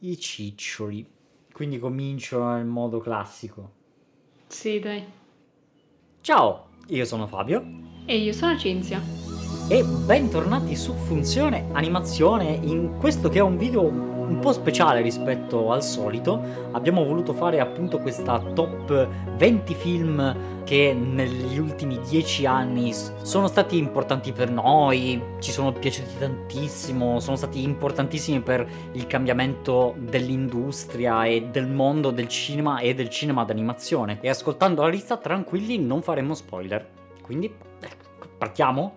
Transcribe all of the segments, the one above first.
i ciccioli. Quindi comincio nel modo classico. Sì, dai. Ciao, io sono Fabio. E io sono Cinzia. E bentornati su Funzione Animazione in questo che è un video un po' speciale rispetto al solito. Abbiamo voluto fare appunto questa top 20 film che negli ultimi 10 anni sono stati importanti per noi, ci sono piaciuti tantissimo, sono stati importantissimi per il cambiamento dell'industria e del mondo del cinema e del cinema d'animazione. E ascoltando la lista tranquilli non faremo spoiler. Quindi ecco, partiamo?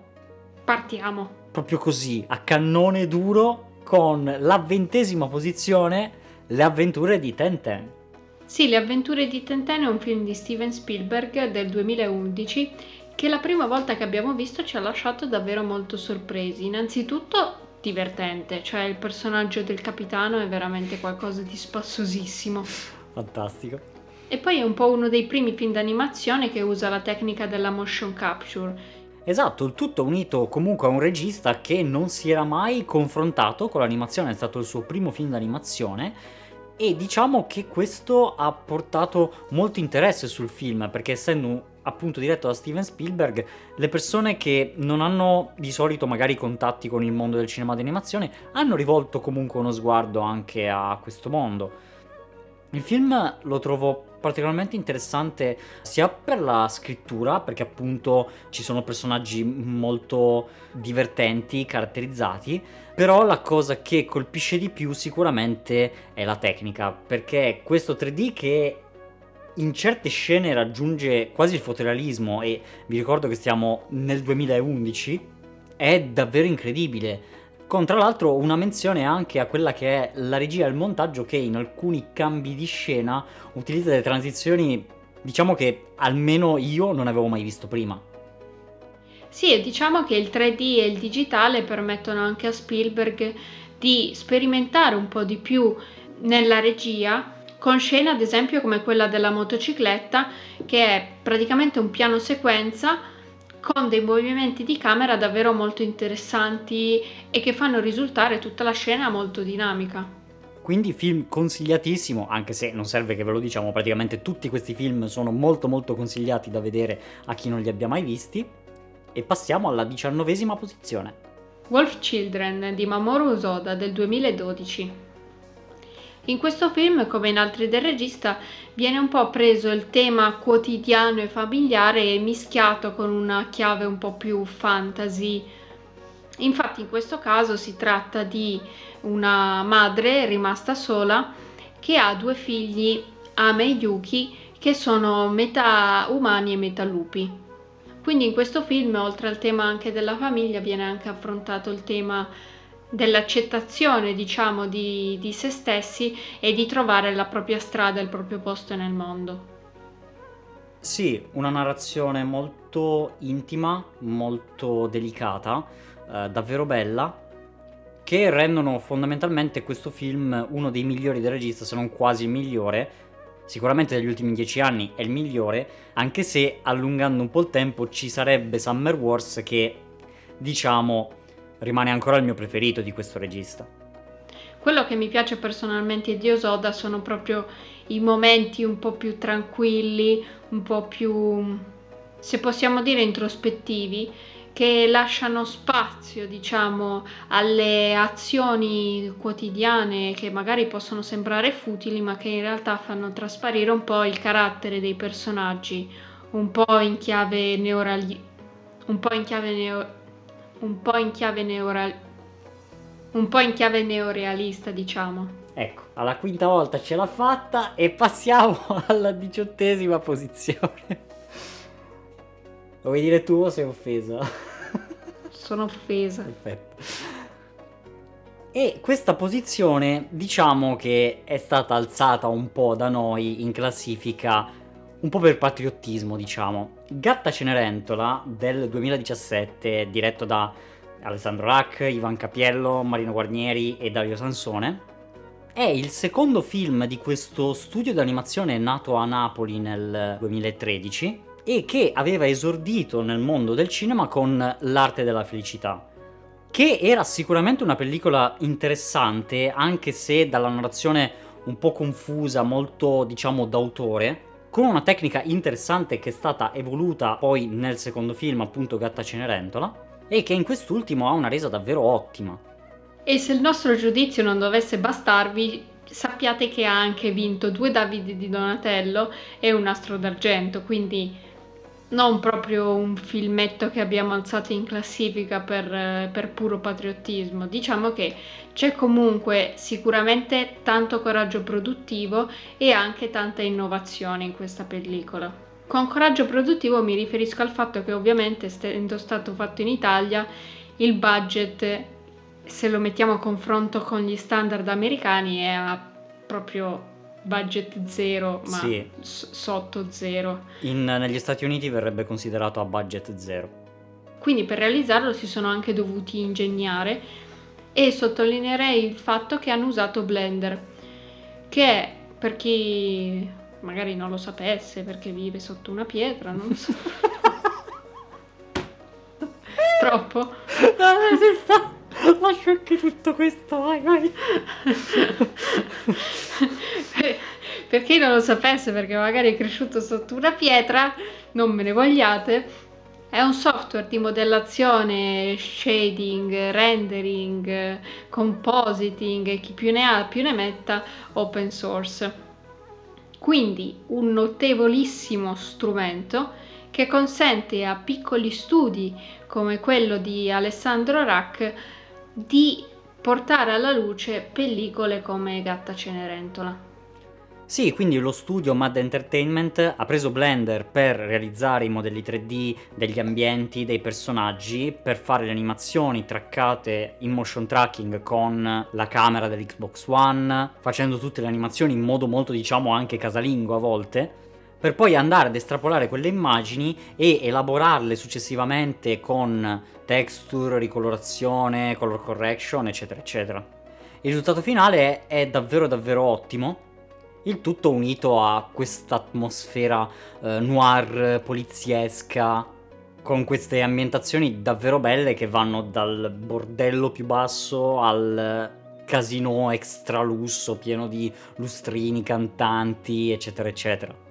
Partiamo. Proprio così, a cannone duro con la ventesima posizione Le avventure di Tenten. Sì, Le avventure di Tenten è un film di Steven Spielberg del 2011 che la prima volta che abbiamo visto ci ha lasciato davvero molto sorpresi. Innanzitutto divertente, cioè il personaggio del capitano è veramente qualcosa di spassosissimo. Fantastico. E poi è un po' uno dei primi film d'animazione che usa la tecnica della motion capture Esatto, il tutto unito comunque a un regista che non si era mai confrontato con l'animazione, è stato il suo primo film d'animazione e diciamo che questo ha portato molto interesse sul film perché essendo appunto diretto da Steven Spielberg, le persone che non hanno di solito magari contatti con il mondo del cinema d'animazione hanno rivolto comunque uno sguardo anche a questo mondo. Il film lo trovo particolarmente interessante sia per la scrittura, perché appunto ci sono personaggi molto divertenti, caratterizzati, però la cosa che colpisce di più sicuramente è la tecnica, perché questo 3D che in certe scene raggiunge quasi il fotorealismo e vi ricordo che stiamo nel 2011, è davvero incredibile con tra l'altro una menzione anche a quella che è la regia e il montaggio che in alcuni cambi di scena utilizza delle transizioni diciamo che almeno io non avevo mai visto prima. Sì, diciamo che il 3D e il digitale permettono anche a Spielberg di sperimentare un po' di più nella regia con scene ad esempio come quella della motocicletta che è praticamente un piano sequenza con dei movimenti di camera davvero molto interessanti e che fanno risultare tutta la scena molto dinamica. Quindi film consigliatissimo, anche se non serve che ve lo diciamo, praticamente tutti questi film sono molto molto consigliati da vedere a chi non li abbia mai visti. E passiamo alla diciannovesima posizione. Wolf Children di Mamoru Usoda del 2012. In questo film, come in altri del regista, viene un po' preso il tema quotidiano e familiare e mischiato con una chiave un po' più fantasy. Infatti in questo caso si tratta di una madre rimasta sola che ha due figli, Ame e Yuki, che sono metà umani e metà lupi. Quindi in questo film, oltre al tema anche della famiglia, viene anche affrontato il tema dell'accettazione, diciamo, di, di se stessi e di trovare la propria strada, il proprio posto nel mondo. Sì, una narrazione molto intima, molto delicata, eh, davvero bella, che rendono fondamentalmente questo film uno dei migliori del regista, se non quasi il migliore. Sicuramente degli ultimi dieci anni è il migliore, anche se allungando un po' il tempo ci sarebbe Summer Wars che, diciamo, rimane ancora il mio preferito di questo regista. Quello che mi piace personalmente di Osoda sono proprio i momenti un po' più tranquilli, un po' più, se possiamo dire, introspettivi, che lasciano spazio, diciamo, alle azioni quotidiane che magari possono sembrare futili, ma che in realtà fanno trasparire un po' il carattere dei personaggi, un po' in chiave neorali- un po' in chiave neo- un po' in chiave neoreal- un po' in chiave neorealista, diciamo. Ecco, alla quinta volta ce l'ha fatta e passiamo alla diciottesima posizione. Lo vuoi dire tu o sei offesa? Sono offesa. Perfetto. E questa posizione diciamo che è stata alzata un po' da noi in classifica un po' per patriottismo, diciamo. Gatta Cenerentola del 2017, diretto da Alessandro Rack, Ivan Capiello, Marino Guarnieri e Dario Sansone, è il secondo film di questo studio d'animazione nato a Napoli nel 2013 e che aveva esordito nel mondo del cinema con L'arte della felicità. che era sicuramente una pellicola interessante, anche se dalla narrazione un po' confusa, molto diciamo d'autore, con una tecnica interessante che è stata evoluta poi nel secondo film, appunto Gatta Cenerentola, e che in quest'ultimo ha una resa davvero ottima. E se il nostro giudizio non dovesse bastarvi, sappiate che ha anche vinto due Davide di Donatello e un Astro d'Argento, quindi non proprio un filmetto che abbiamo alzato in classifica per, per, puro patriottismo. Diciamo che c'è comunque sicuramente tanto coraggio produttivo e anche tanta innovazione in questa pellicola. Con coraggio produttivo mi riferisco al fatto che ovviamente essendo stato fatto in Italia il budget se lo mettiamo a confronto con gli standard americani è proprio budget zero, ma sì. s- sotto zero. In, negli Stati Uniti verrebbe considerato a budget zero. Quindi per realizzarlo si sono anche dovuti ingegnare e sottolineerei il fatto che hanno usato Blender, che è per chi magari non lo sapesse perché vive sotto una pietra, non so. Troppo. No, Lascio anche tutto questo, vai, vai. per chi non lo sapesse, perché magari è cresciuto sotto una pietra, non me ne vogliate. È un software di modellazione, shading, rendering, compositing e chi più ne ha più ne metta open source. Quindi un notevolissimo strumento che consente a piccoli studi come quello di Alessandro Rack di portare alla luce pellicole come Gatta Cenerentola. Sì, quindi lo studio Mad Entertainment ha preso Blender per realizzare i modelli 3D degli ambienti, dei personaggi, per fare le animazioni traccate in motion tracking con la camera dell'Xbox One, facendo tutte le animazioni in modo molto diciamo anche casalingo a volte, per poi andare ad estrapolare quelle immagini e elaborarle successivamente con texture, ricolorazione, color correction, eccetera, eccetera. Il risultato finale è, davvero davvero ottimo. Il tutto unito a questa atmosfera eh, noir poliziesca con queste ambientazioni davvero belle che vanno dal bordello più basso al casino extra lusso pieno di lustrini, cantanti, eccetera, eccetera.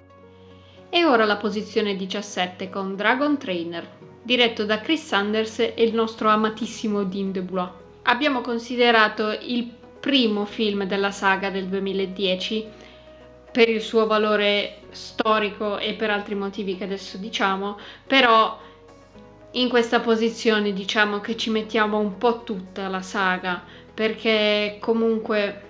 E ora la posizione 17 con Dragon Trainer, diretto da Chris Sanders e il nostro amatissimo Dean DeBlois. Abbiamo considerato il primo film della saga del 2010 per il suo valore storico e per altri motivi che adesso diciamo, però in questa posizione diciamo che ci mettiamo un po' tutta la saga perché comunque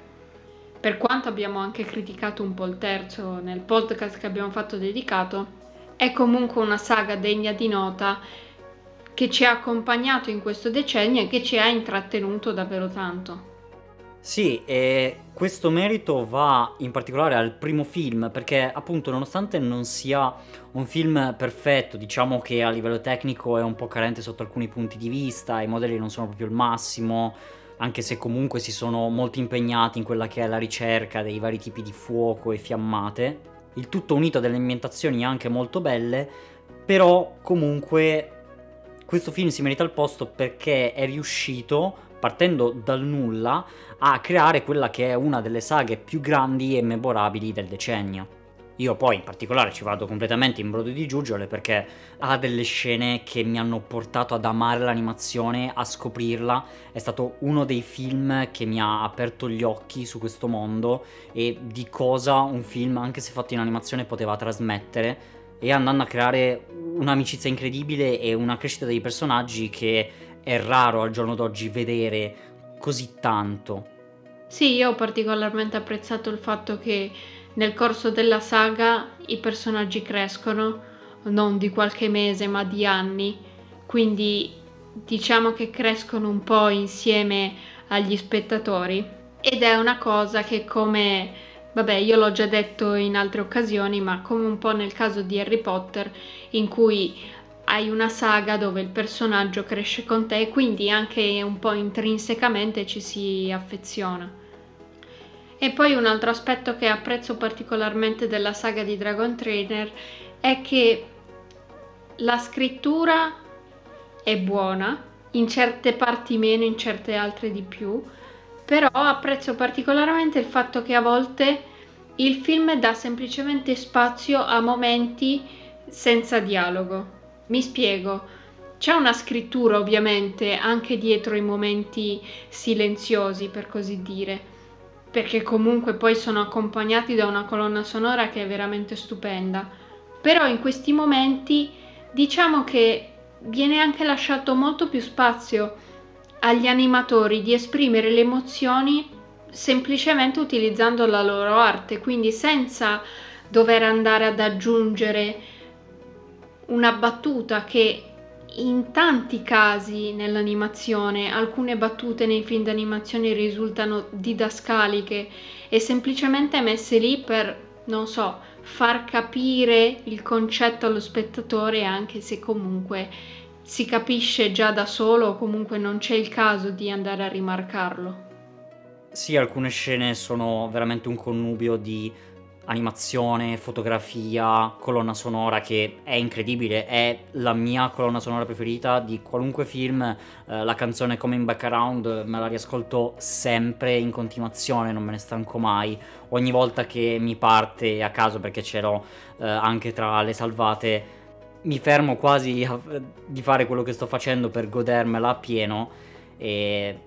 per quanto abbiamo anche criticato un po' il terzo nel podcast che abbiamo fatto dedicato, è comunque una saga degna di nota che ci ha accompagnato in questo decennio e che ci ha intrattenuto davvero tanto. Sì, e questo merito va in particolare al primo film, perché appunto nonostante non sia un film perfetto, diciamo che a livello tecnico è un po' carente sotto alcuni punti di vista, i modelli non sono proprio il massimo, anche se comunque si sono molto impegnati in quella che è la ricerca dei vari tipi di fuoco e fiammate. Il tutto unito a delle ambientazioni anche molto belle, però comunque questo film si merita il posto perché è riuscito, partendo dal nulla, a creare quella che è una delle saghe più grandi e memorabili del decennio. Io poi in particolare ci vado completamente in brodo di giuggiole perché ha delle scene che mi hanno portato ad amare l'animazione, a scoprirla. È stato uno dei film che mi ha aperto gli occhi su questo mondo e di cosa un film, anche se fatto in animazione, poteva trasmettere. E andando a creare un'amicizia incredibile e una crescita dei personaggi che è raro al giorno d'oggi vedere così tanto. Sì, io ho particolarmente apprezzato il fatto che nel corso della saga i personaggi crescono, non di qualche mese ma di anni, quindi diciamo che crescono un po' insieme agli spettatori ed è una cosa che come, vabbè io l'ho già detto in altre occasioni, ma come un po' nel caso di Harry Potter in cui hai una saga dove il personaggio cresce con te e quindi anche un po' intrinsecamente ci si affeziona. E poi un altro aspetto che apprezzo particolarmente della saga di Dragon Trainer è che la scrittura è buona, in certe parti meno, in certe altre di più, però apprezzo particolarmente il fatto che a volte il film dà semplicemente spazio a momenti senza dialogo. Mi spiego. C'è una scrittura ovviamente anche dietro i momenti silenziosi, per così dire, perché comunque poi sono accompagnati da una colonna sonora che è veramente stupenda. Però in questi momenti diciamo che viene anche lasciato molto più spazio agli animatori di esprimere le emozioni semplicemente utilizzando la loro arte, quindi senza dover andare ad aggiungere una battuta che in tanti casi nell'animazione, alcune battute nei film d'animazione risultano didascaliche e semplicemente messe lì per, non so, far capire il concetto allo spettatore anche se comunque si capisce già da solo o comunque non c'è il caso di andare a rimarcarlo. Sì, alcune scene sono veramente un connubio di animazione, fotografia, colonna sonora che è incredibile, è la mia colonna sonora preferita di qualunque film, eh, la canzone Coming Back Around me la riascolto sempre in continuazione, non me ne stanco mai, ogni volta che mi parte a caso perché ce l'ho eh, anche tra le salvate mi fermo quasi a, di fare quello che sto facendo per godermela a pieno e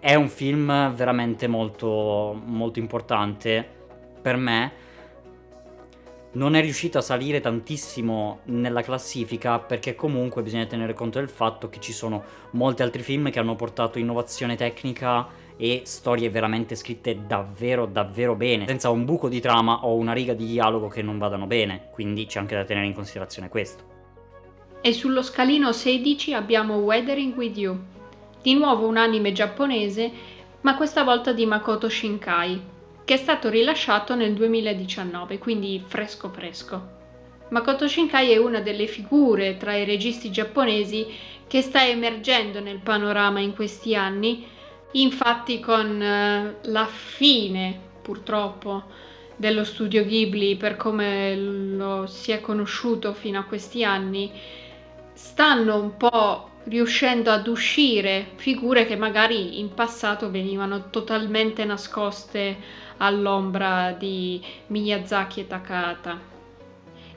è un film veramente molto, molto importante per me non è riuscito a salire tantissimo nella classifica perché comunque bisogna tenere conto del fatto che ci sono molti altri film che hanno portato innovazione tecnica e storie veramente scritte davvero davvero bene, senza un buco di trama o una riga di dialogo che non vadano bene, quindi c'è anche da tenere in considerazione questo. E sullo scalino 16 abbiamo Weathering with You, di nuovo un anime giapponese, ma questa volta di Makoto Shinkai, che è stato rilasciato nel 2019, quindi fresco fresco. Makoto Shinkai è una delle figure tra i registi giapponesi che sta emergendo nel panorama in questi anni, infatti con eh, la fine, purtroppo, dello studio Ghibli per come lo si è conosciuto fino a questi anni, stanno un po' riuscendo ad uscire figure che magari in passato venivano totalmente nascoste all'ombra di Miyazaki e Takahata.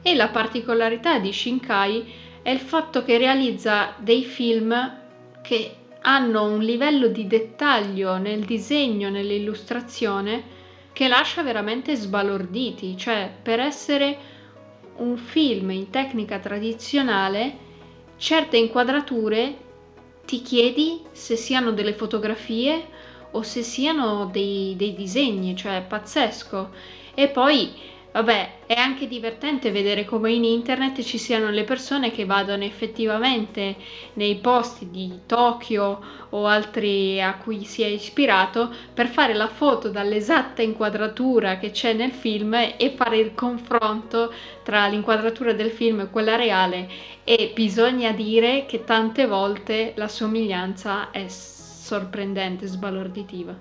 E la particolarità di Shinkai è il fatto che realizza dei film che hanno un livello di dettaglio nel disegno, nell'illustrazione, che lascia veramente sbalorditi, cioè per essere un film in tecnica tradizionale, certe inquadrature ti chiedi se siano delle fotografie o se siano dei, dei disegni, cioè pazzesco. E poi, vabbè, è anche divertente vedere come in internet ci siano le persone che vadano effettivamente nei posti di Tokyo o altri a cui si è ispirato per fare la foto dall'esatta inquadratura che c'è nel film e fare il confronto tra l'inquadratura del film e quella reale e bisogna dire che tante volte la somiglianza è sorprendente, sbalorditiva.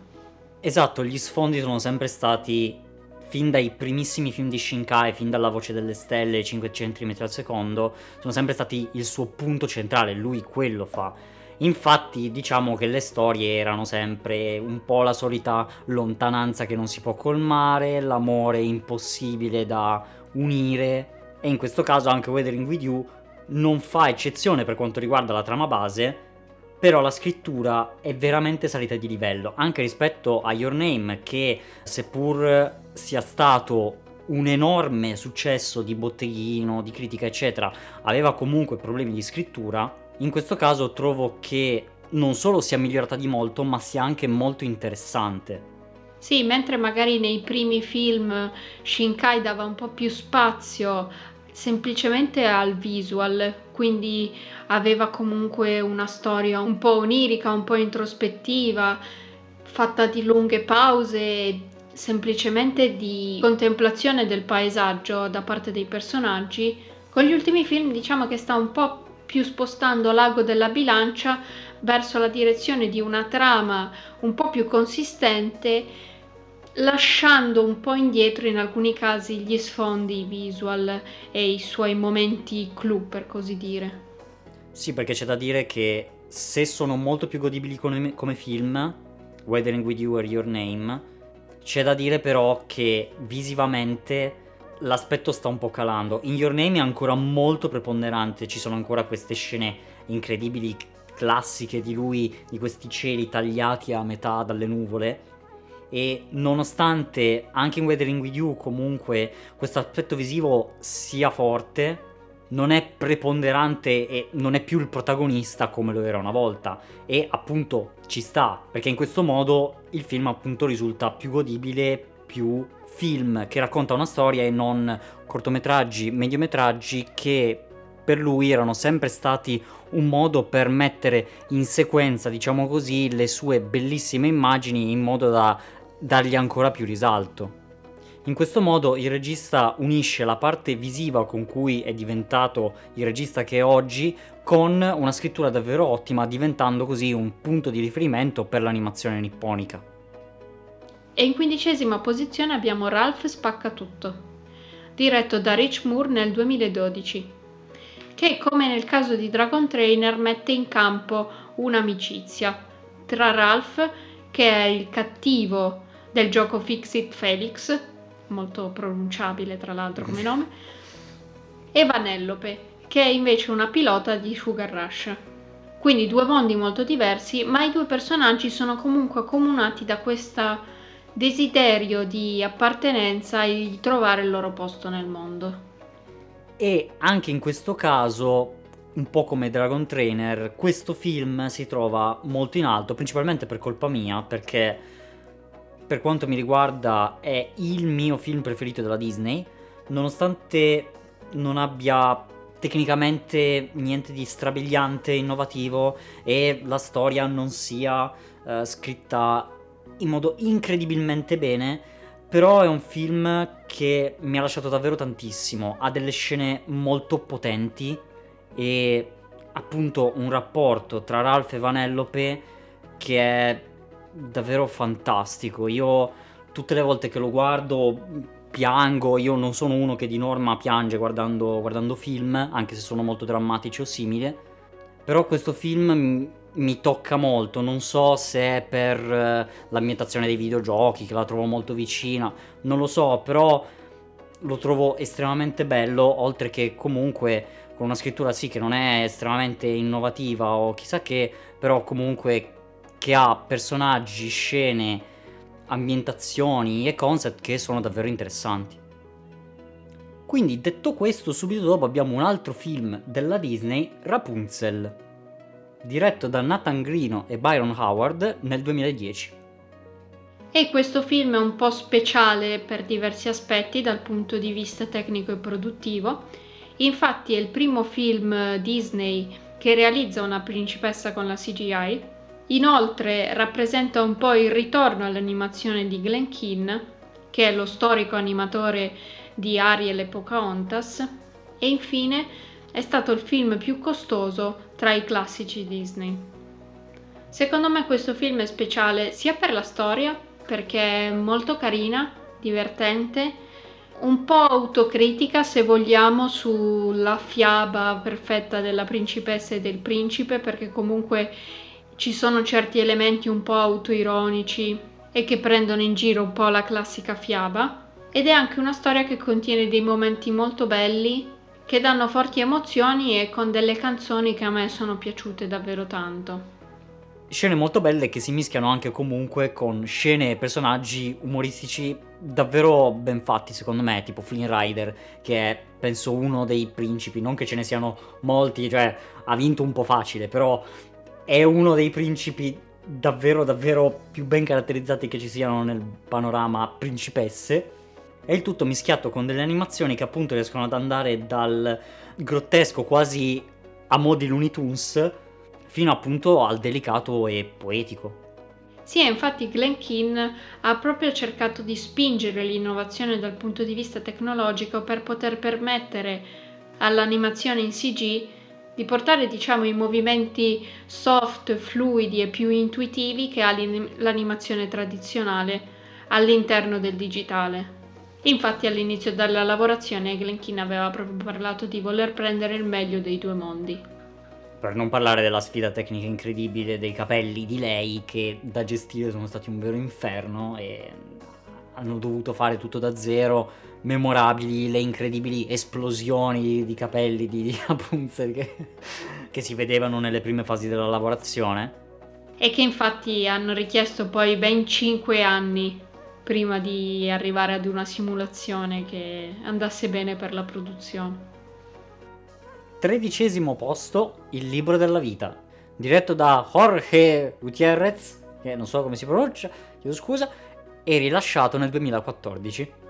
Esatto, gli sfondi sono sempre stati fin dai primissimi film di Shinkai, fin dalla voce delle stelle, 5 cm al secondo, sono sempre stati il suo punto centrale, lui quello fa. Infatti diciamo che le storie erano sempre un po' la solita lontananza che non si può colmare, l'amore impossibile da unire e in questo caso anche Weathering With You non fa eccezione per quanto riguarda la trama base, però la scrittura è veramente salita di livello, anche rispetto a Your Name che seppur sia stato un enorme successo di botteghino, di critica eccetera, aveva comunque problemi di scrittura, in questo caso trovo che non solo sia migliorata di molto, ma sia anche molto interessante. Sì, mentre magari nei primi film Shinkai dava un po' più spazio semplicemente al visual, quindi aveva comunque una storia un po' onirica, un po' introspettiva, fatta di lunghe pause, semplicemente di contemplazione del paesaggio da parte dei personaggi. Con gli ultimi film diciamo che sta un po' più spostando l'ago della bilancia verso la direzione di una trama un po' più consistente, lasciando un po' indietro in alcuni casi gli sfondi visual e i suoi momenti clou, per così dire. Sì, perché c'è da dire che se sono molto più godibili come, come film, Weathering With You or Your Name, c'è da dire però che visivamente l'aspetto sta un po' calando. In Your Name è ancora molto preponderante, ci sono ancora queste scene incredibili, classiche di lui, di questi cieli tagliati a metà dalle nuvole. E nonostante anche in Weathering With You comunque questo aspetto visivo sia forte, non è preponderante e non è più il protagonista come lo era una volta. E appunto ci sta perché in questo modo il film appunto risulta più godibile, più film che racconta una storia e non cortometraggi, mediometraggi che per lui erano sempre stati un modo per mettere in sequenza, diciamo così, le sue bellissime immagini in modo da dargli ancora più risalto. In questo modo il regista unisce la parte visiva con cui è diventato il regista che è oggi con una scrittura davvero ottima, diventando così un punto di riferimento per l'animazione nipponica. E in quindicesima posizione abbiamo Ralph Spacca Tutto, diretto da Rich Moore nel 2012, che come nel caso di Dragon Trainer mette in campo un'amicizia tra Ralph, che è il cattivo del gioco Fixit Felix, molto pronunciabile tra l'altro come nome, e Vanellope, che è invece una pilota di Sugar Rush. Quindi due mondi molto diversi, ma i due personaggi sono comunque accomunati da questo desiderio di appartenenza e di trovare il loro posto nel mondo. E anche in questo caso, un po' come Dragon Trainer, questo film si trova molto in alto, principalmente per colpa mia, perché per quanto mi riguarda è il mio film preferito della Disney, nonostante non abbia tecnicamente niente di strabiliante, innovativo e la storia non sia uh, scritta in modo incredibilmente bene, però è un film che mi ha lasciato davvero tantissimo, ha delle scene molto potenti e appunto un rapporto tra Ralph e Vanellope che è davvero fantastico. Io tutte le volte che lo guardo piango, io non sono uno che di norma piange guardando, guardando film, anche se sono molto drammatici o simile, però questo film mi, tocca molto, non so se è per uh, l'ambientazione dei videogiochi, che la trovo molto vicina, non lo so, però lo trovo estremamente bello, oltre che comunque con una scrittura sì che non è estremamente innovativa o chissà che, però comunque che ha personaggi, scene, ambientazioni e concept che sono davvero interessanti. Quindi detto questo, subito dopo abbiamo un altro film della Disney, Rapunzel, diretto da Nathan Grino e Byron Howard nel 2010. E questo film è un po' speciale per diversi aspetti dal punto di vista tecnico e produttivo. Infatti è il primo film Disney che realizza una principessa con la CGI Inoltre rappresenta un po' il ritorno all'animazione di Glen Keane, che è lo storico animatore di Ariel e Pocahontas, e infine è stato il film più costoso tra i classici Disney. Secondo me questo film è speciale sia per la storia, perché è molto carina, divertente, un po' autocritica se vogliamo sulla fiaba perfetta della principessa e del principe, perché comunque ci sono certi elementi un po' autoironici e che prendono in giro un po' la classica fiaba ed è anche una storia che contiene dei momenti molto belli che danno forti emozioni e con delle canzoni che a me sono piaciute davvero tanto. Scene molto belle che si mischiano anche comunque con scene e personaggi umoristici davvero ben fatti secondo me, tipo Flynn Rider, che è penso uno dei principi, non che ce ne siano molti, cioè ha vinto un po' facile, però è uno dei principi davvero davvero più ben caratterizzati che ci siano nel panorama principesse e il tutto mischiato con delle animazioni che appunto riescono ad andare dal grottesco quasi a mo' di Looney Tunes fino appunto al delicato e poetico. Sì, infatti Glen Keane ha proprio cercato di spingere l'innovazione dal punto di vista tecnologico per poter permettere all'animazione in CG di portare diciamo i movimenti soft, fluidi e più intuitivi che ha l'animazione tradizionale all'interno del digitale. Infatti all'inizio della lavorazione Glenkin aveva proprio parlato di voler prendere il meglio dei due mondi. Per non parlare della sfida tecnica incredibile dei capelli di lei che da gestire sono stati un vero inferno e hanno dovuto fare tutto da zero, memorabili le incredibili esplosioni di capelli di, di Rapunzel che, che si vedevano nelle prime fasi della lavorazione. E che infatti hanno richiesto poi ben 5 anni prima di arrivare ad una simulazione che andasse bene per la produzione. Tredicesimo posto, Il libro della vita, diretto da Jorge Gutiérrez, che non so come si pronuncia, chiedo scusa, e rilasciato nel 2014.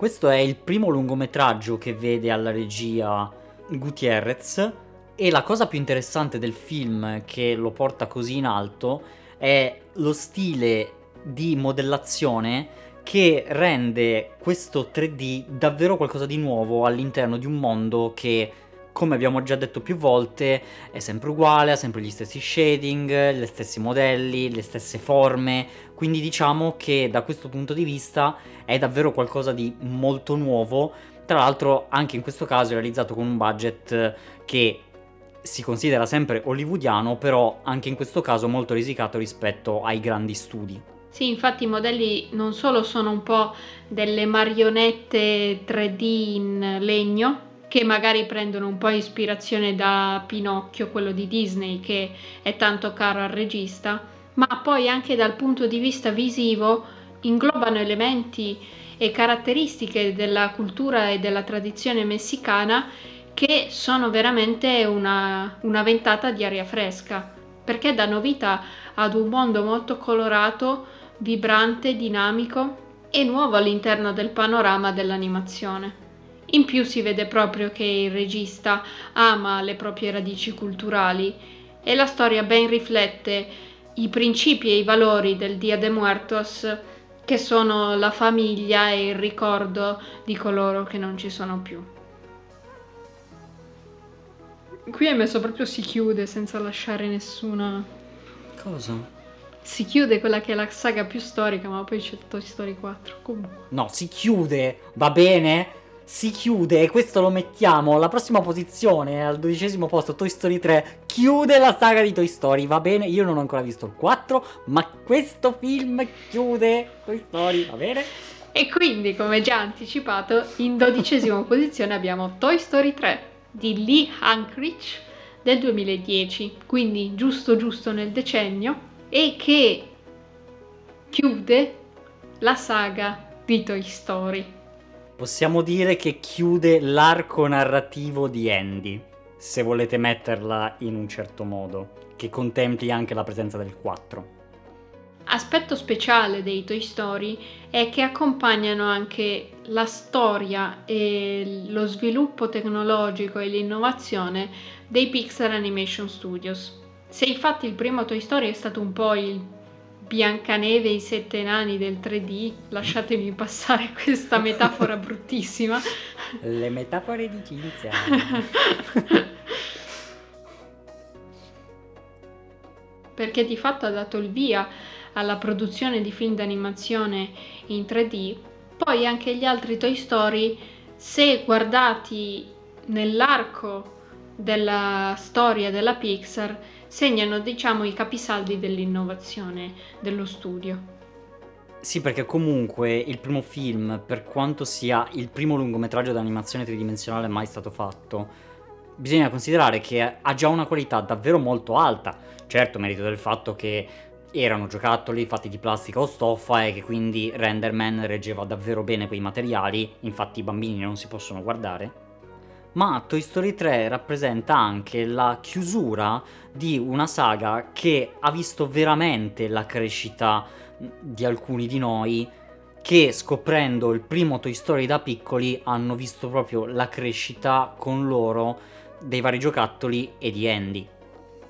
Questo è il primo lungometraggio che vede alla regia Gutiérrez e la cosa più interessante del film che lo porta così in alto è lo stile di modellazione che rende questo 3D davvero qualcosa di nuovo all'interno di un mondo che come abbiamo già detto più volte, è sempre uguale, ha sempre gli stessi shading, gli stessi modelli, le stesse forme, quindi diciamo che da questo punto di vista è davvero qualcosa di molto nuovo, tra l'altro anche in questo caso è realizzato con un budget che si considera sempre hollywoodiano, però anche in questo caso molto risicato rispetto ai grandi studi. Sì, infatti i modelli non solo sono un po' delle marionette 3D in legno, che magari prendono un po' ispirazione da Pinocchio, quello di Disney, che è tanto caro al regista, ma poi anche dal punto di vista visivo inglobano elementi e caratteristiche della cultura e della tradizione messicana che sono veramente una, una ventata di aria fresca, perché danno vita ad un mondo molto colorato, vibrante, dinamico e nuovo all'interno del panorama dell'animazione. In più si vede proprio che il regista ama le proprie radici culturali e la storia ben riflette i principi e i valori del Dia de Muertos che sono la famiglia e il ricordo di coloro che non ci sono più. Qui hai messo proprio si chiude senza lasciare nessuna... Cosa? Si chiude quella che è la saga più storica, ma poi c'è Toy Story 4. Comunque. No, si chiude, va bene? Si chiude e questo lo mettiamo alla prossima posizione, al dodicesimo posto, Toy Story 3, chiude la saga di Toy Story, va bene? Io non ho ancora visto il 4, ma questo film chiude Toy Story, va bene? E quindi, come già anticipato, in dodicesima posizione abbiamo Toy Story 3 di Lee Hankrich del 2010, quindi giusto giusto nel decennio, e che chiude la saga di Toy Story possiamo dire che chiude l'arco narrativo di Andy, se volete metterla in un certo modo, che contempli anche la presenza del 4. Aspetto speciale dei Toy Story è che accompagnano anche la storia e lo sviluppo tecnologico e l'innovazione dei Pixar Animation Studios. Se infatti il primo Toy Story è stato un po' il Biancaneve e i sette nani del 3D, lasciatemi passare questa metafora bruttissima. Le metafore di Cinzia. Perché di fatto ha dato il via alla produzione di film d'animazione in 3D. Poi anche gli altri Toy Story, se guardati nell'arco della storia della Pixar, segnano diciamo i capisaldi dell'innovazione dello studio. Sì, perché comunque il primo film, per quanto sia il primo lungometraggio d'animazione tridimensionale mai stato fatto, bisogna considerare che ha già una qualità davvero molto alta. Certo, merito del fatto che erano giocattoli fatti di plastica o stoffa e che quindi Renderman reggeva davvero bene quei materiali, infatti i bambini non si possono guardare ma Toy Story 3 rappresenta anche la chiusura di una saga che ha visto veramente la crescita di alcuni di noi che scoprendo il primo Toy Story da piccoli hanno visto proprio la crescita con loro dei vari giocattoli e di Andy.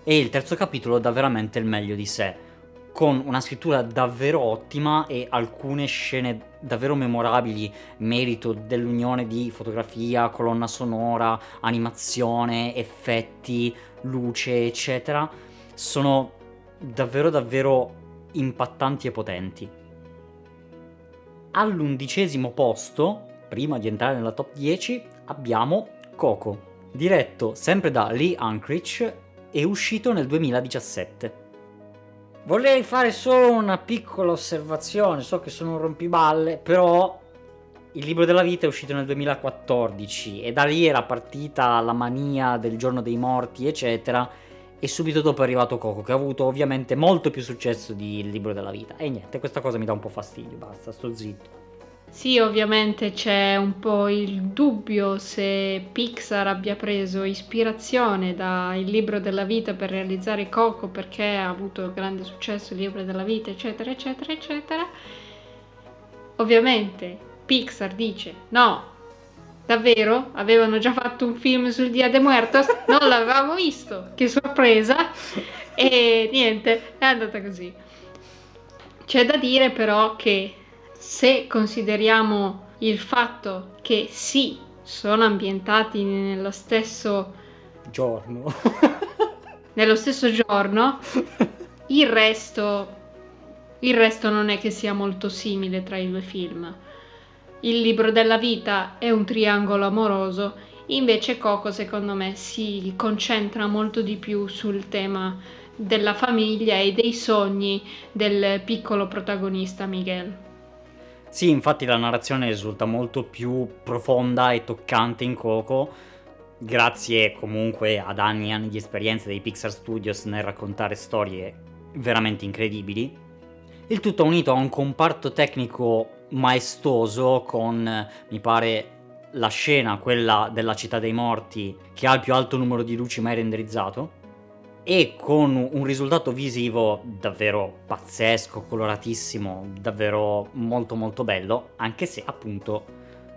E il terzo capitolo dà veramente il meglio di sé con una scrittura davvero ottima e alcune scene davvero memorabili, merito dell'unione di fotografia, colonna sonora, animazione, effetti, luce, eccetera, sono davvero davvero impattanti e potenti. All'undicesimo posto, prima di entrare nella top 10, abbiamo Coco, diretto sempre da Lee Anchorage e uscito nel 2017. Vorrei fare solo una piccola osservazione, so che sono un rompiballe, però il libro della vita è uscito nel 2014 e da lì era partita la mania del giorno dei morti, eccetera, e subito dopo è arrivato Coco, che ha avuto ovviamente molto più successo di Il libro della vita. E niente, questa cosa mi dà un po' fastidio, basta, sto zitto. Sì, ovviamente c'è un po' il dubbio se Pixar abbia preso ispirazione dal libro della vita per realizzare Coco perché ha avuto grande successo il libro della vita, eccetera, eccetera, eccetera. Ovviamente Pixar dice no, davvero? Avevano già fatto un film sul Dia de Muertos? Non l'avevamo visto, che sorpresa! E niente, è andata così. C'è da dire però che se consideriamo il fatto che sì, sono ambientati nello stesso giorno, nello stesso giorno, il resto, il resto non è che sia molto simile tra i due film. Il libro della vita è un triangolo amoroso, invece Coco secondo me si concentra molto di più sul tema della famiglia e dei sogni del piccolo protagonista Miguel. Sì, infatti la narrazione risulta molto più profonda e toccante in Coco, grazie comunque ad anni e anni di esperienza dei Pixar Studios nel raccontare storie veramente incredibili. Il tutto unito a un comparto tecnico maestoso con, mi pare, la scena, quella della città dei morti, che ha il più alto numero di luci mai renderizzato e con un risultato visivo davvero pazzesco, coloratissimo, davvero molto molto bello, anche se appunto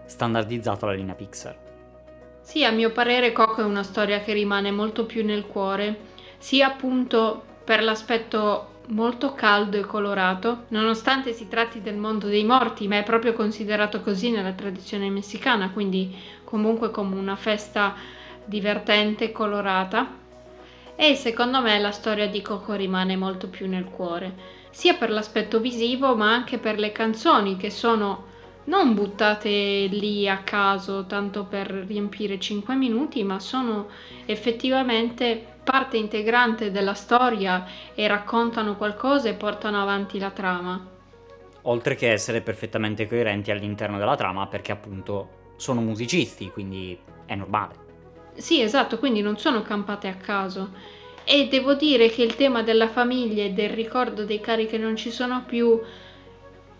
standardizzato alla linea Pixar. Sì, a mio parere Coco è una storia che rimane molto più nel cuore, sia appunto per l'aspetto molto caldo e colorato, nonostante si tratti del mondo dei morti, ma è proprio considerato così nella tradizione messicana, quindi comunque come una festa divertente e colorata e secondo me la storia di Coco rimane molto più nel cuore, sia per l'aspetto visivo ma anche per le canzoni che sono non buttate lì a caso tanto per riempire 5 minuti, ma sono effettivamente parte integrante della storia e raccontano qualcosa e portano avanti la trama. Oltre che essere perfettamente coerenti all'interno della trama perché appunto sono musicisti, quindi è normale. Sì, esatto, quindi non sono campate a caso. E devo dire che il tema della famiglia e del ricordo dei cari che non ci sono più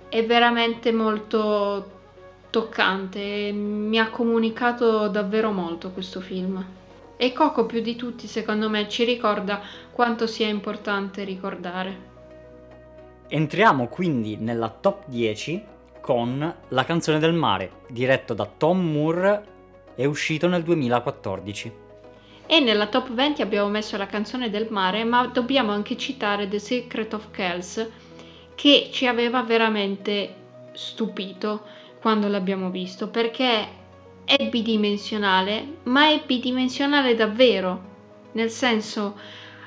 è veramente molto toccante. Mi ha comunicato davvero molto questo film. E Coco più di tutti, secondo me, ci ricorda quanto sia importante ricordare. Entriamo quindi nella top 10 con La canzone del mare, diretto da Tom Moore è uscito nel 2014. E nella top 20 abbiamo messo la canzone del mare, ma dobbiamo anche citare The Secret of Kells, che ci aveva veramente stupito quando l'abbiamo visto, perché è bidimensionale, ma è bidimensionale davvero, nel senso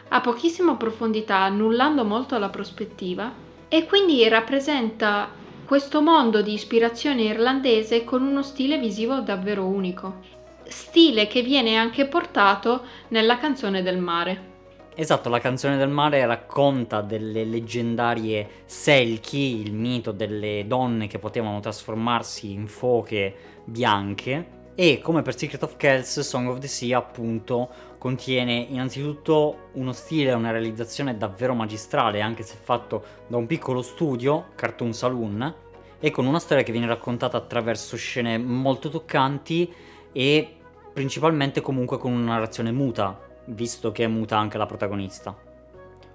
ha pochissima profondità, annullando molto la prospettiva, e quindi rappresenta questo mondo di ispirazione irlandese con uno stile visivo davvero unico. Stile che viene anche portato nella canzone del mare. Esatto, la canzone del mare racconta delle leggendarie Selkie, il mito delle donne che potevano trasformarsi in foche bianche. E come per Secret of Kells, Song of the Sea appunto contiene innanzitutto uno stile e una realizzazione davvero magistrale, anche se fatto da un piccolo studio, Cartoon Saloon, e con una storia che viene raccontata attraverso scene molto toccanti e principalmente comunque con una narrazione muta, visto che è muta anche la protagonista.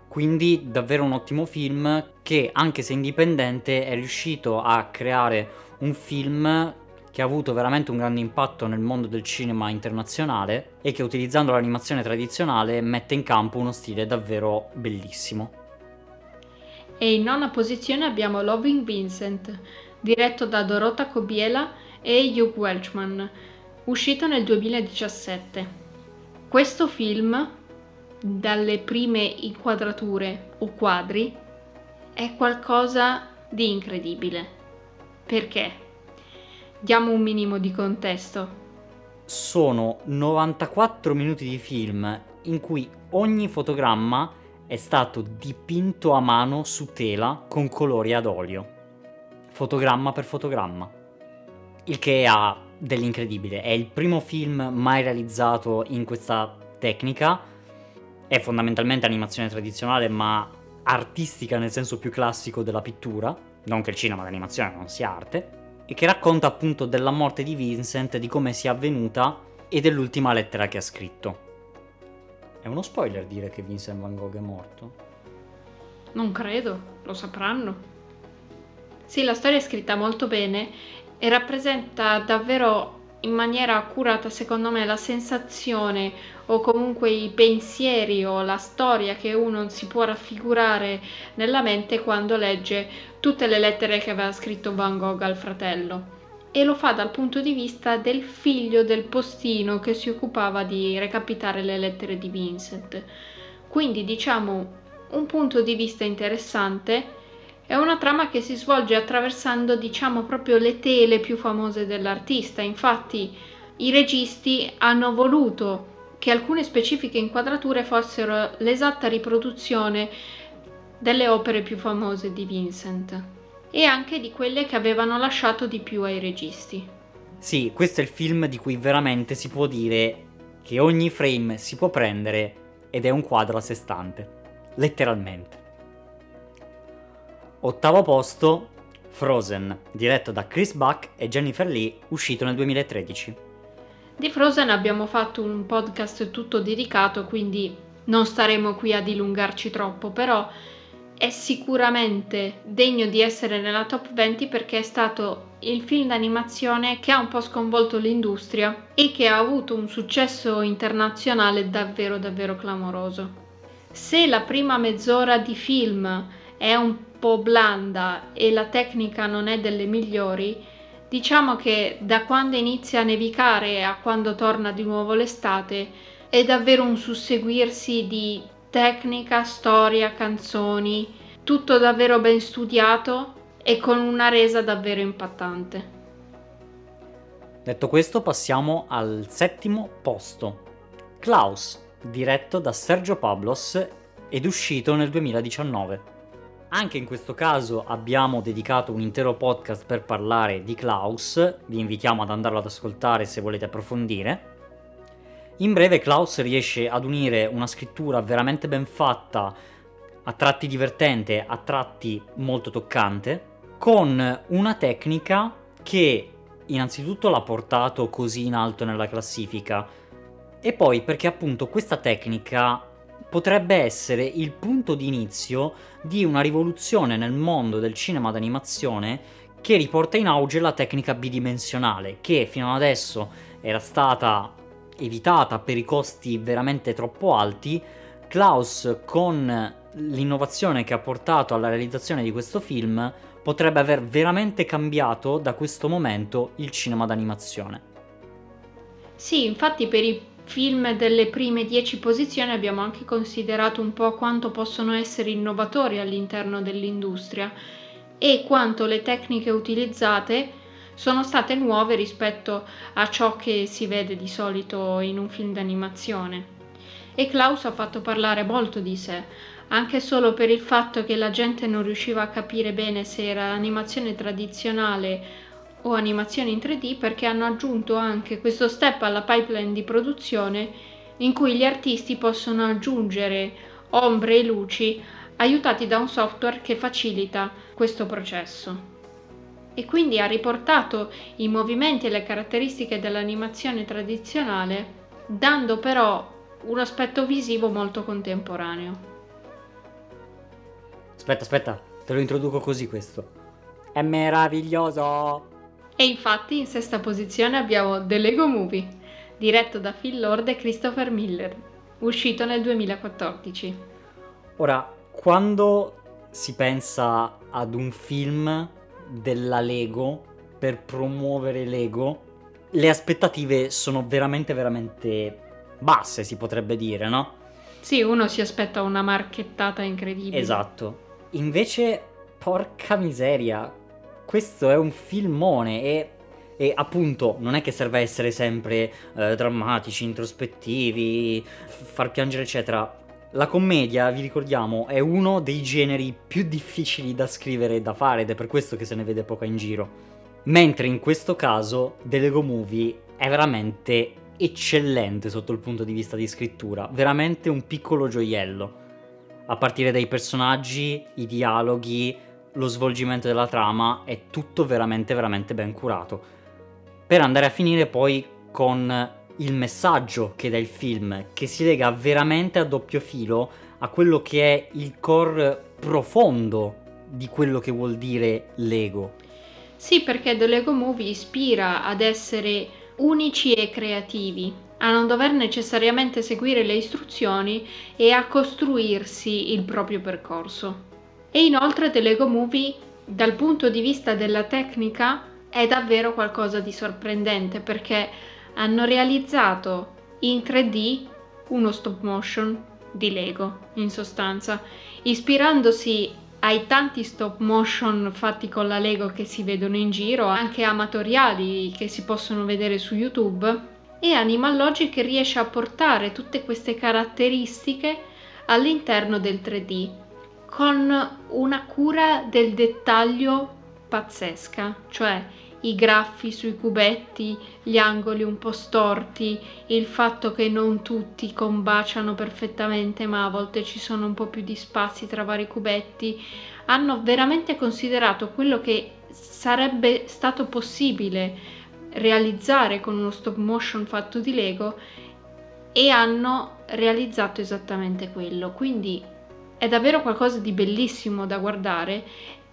Quindi davvero un ottimo film che, anche se indipendente, è riuscito a creare un film che ha avuto veramente un grande impatto nel mondo del cinema internazionale e che utilizzando l'animazione tradizionale mette in campo uno stile davvero bellissimo. E in nona posizione abbiamo Loving Vincent, diretto da Dorota Kobiela e Hugh Welchman, uscito nel 2017. Questo film, dalle prime inquadrature o quadri, è qualcosa di incredibile. Perché? Diamo un minimo di contesto. Sono 94 minuti di film in cui ogni fotogramma è stato dipinto a mano su tela con colori ad olio, fotogramma per fotogramma, il che ha dell'incredibile. È il primo film mai realizzato in questa tecnica, è fondamentalmente animazione tradizionale ma artistica nel senso più classico della pittura, non che il cinema d'animazione non sia arte, e che racconta appunto della morte di Vincent, di come sia avvenuta e dell'ultima lettera che ha scritto. È uno spoiler dire che Vincent Van Gogh è morto? Non credo, lo sapranno. Sì, la storia è scritta molto bene e rappresenta davvero in maniera accurata, secondo me, la sensazione o comunque i pensieri o la storia che uno si può raffigurare nella mente quando legge tutte le lettere che aveva scritto Van Gogh al fratello. E lo fa dal punto di vista del figlio del postino che si occupava di recapitare le lettere di Vincent. Quindi diciamo un punto di vista interessante è una trama che si svolge attraversando, diciamo, proprio le tele più famose dell'artista. Infatti, i registi hanno voluto che alcune specifiche inquadrature fossero l'esatta riproduzione delle opere più famose di Vincent e anche di quelle che avevano lasciato di più ai registi. Sì, questo è il film di cui veramente si può dire che ogni frame si può prendere ed è un quadro a sé stante, letteralmente. Ottavo posto, Frozen, diretto da Chris Buck e Jennifer Lee, uscito nel 2013. Di Frozen abbiamo fatto un podcast tutto dedicato, quindi non staremo qui a dilungarci troppo, però è sicuramente degno di essere nella top 20 perché è stato il film d'animazione che ha un po' sconvolto l'industria e che ha avuto un successo internazionale davvero davvero clamoroso. Se la prima mezz'ora di film è un po' blanda e la tecnica non è delle migliori, diciamo che da quando inizia a nevicare a quando torna di nuovo l'estate è davvero un susseguirsi di tecnica, storia, canzoni, tutto davvero ben studiato e con una resa davvero impattante. Detto questo passiamo al settimo posto. Klaus, diretto da Sergio Pablos ed uscito nel 2019. Anche in questo caso abbiamo dedicato un intero podcast per parlare di Klaus, vi invitiamo ad andarlo ad ascoltare se volete approfondire. In breve Klaus riesce ad unire una scrittura veramente ben fatta, a tratti divertente, a tratti molto toccante, con una tecnica che innanzitutto l'ha portato così in alto nella classifica. E poi perché appunto questa tecnica potrebbe essere il punto di inizio di una rivoluzione nel mondo del cinema d'animazione che riporta in auge la tecnica bidimensionale, che fino ad adesso era stata evitata per i costi veramente troppo alti. Klaus, con l'innovazione che ha portato alla realizzazione di questo film, potrebbe aver veramente cambiato da questo momento il cinema d'animazione. Sì, infatti per i film delle prime 10 posizioni abbiamo anche considerato un po' quanto possono essere innovatori all'interno dell'industria e quanto le tecniche utilizzate sono state nuove rispetto a ciò che si vede di solito in un film d'animazione. E Klaus ha fatto parlare molto di sé, anche solo per il fatto che la gente non riusciva a capire bene se era animazione tradizionale o animazioni in 3D perché hanno aggiunto anche questo step alla pipeline di produzione in cui gli artisti possono aggiungere ombre e luci aiutati da un software che facilita questo processo. E quindi ha riportato i movimenti e le caratteristiche dell'animazione tradizionale, dando però un aspetto visivo molto contemporaneo. Aspetta, aspetta, te lo introduco così questo. È meraviglioso! E infatti in sesta posizione abbiamo The Lego Movie, diretto da Phil Lord e Christopher Miller, uscito nel 2014. Ora, quando si pensa ad un film della Lego per promuovere Lego, le aspettative sono veramente veramente basse, si potrebbe dire, no? Sì, uno si aspetta una marchettata incredibile. Esatto. Invece, porca miseria, questo è un filmone e, e appunto non è che serve essere sempre eh, drammatici, introspettivi, f- far piangere eccetera. La commedia, vi ricordiamo, è uno dei generi più difficili da scrivere e da fare ed è per questo che se ne vede poca in giro. Mentre in questo caso The Lego Movie è veramente eccellente sotto il punto di vista di scrittura, veramente un piccolo gioiello. A partire dai personaggi, i dialoghi, lo svolgimento della trama, è tutto veramente veramente ben curato. Per andare a finire poi con il messaggio che dà il film, che si lega veramente a doppio filo a quello che è il core profondo di quello che vuol dire Lego. Sì, perché The Lego Movie ispira ad essere unici e creativi, a non dover necessariamente seguire le istruzioni e a costruirsi il proprio percorso. E inoltre The Lego Movie, dal punto di vista della tecnica, è davvero qualcosa di sorprendente perché hanno realizzato in 3D uno stop motion di Lego, in sostanza, ispirandosi ai tanti stop motion fatti con la Lego che si vedono in giro, anche amatoriali che si possono vedere su YouTube, e Animal Logic riesce a portare tutte queste caratteristiche all'interno del 3D con una cura del dettaglio pazzesca, cioè i graffi sui cubetti, gli angoli un po' storti, il fatto che non tutti combaciano perfettamente, ma a volte ci sono un po' più di spazi tra vari cubetti, hanno veramente considerato quello che sarebbe stato possibile realizzare con uno stop motion fatto di Lego e hanno realizzato esattamente quello. Quindi è davvero qualcosa di bellissimo da guardare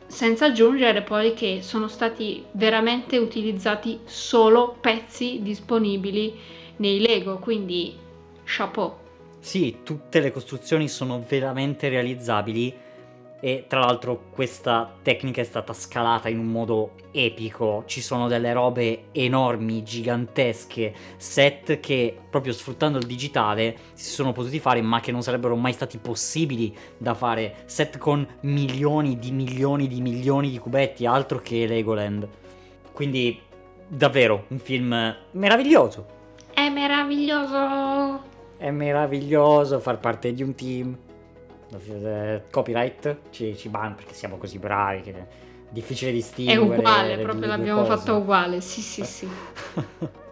senza aggiungere poi che sono stati veramente utilizzati solo pezzi disponibili nei Lego, quindi chapeau. Sì, tutte le costruzioni sono veramente realizzabili e tra l'altro questa tecnica è stata scalata in un modo epico, ci sono delle robe enormi, gigantesche, set che proprio sfruttando il digitale si sono potuti fare ma che non sarebbero mai stati possibili da fare, set con milioni di milioni di milioni di cubetti, altro che Legoland. Quindi davvero un film meraviglioso. È meraviglioso. È meraviglioso far parte di un team copyright ci, ci ban perché siamo così bravi che è difficile distinguere. È uguale, proprio l'abbiamo fatto uguale, sì sì sì.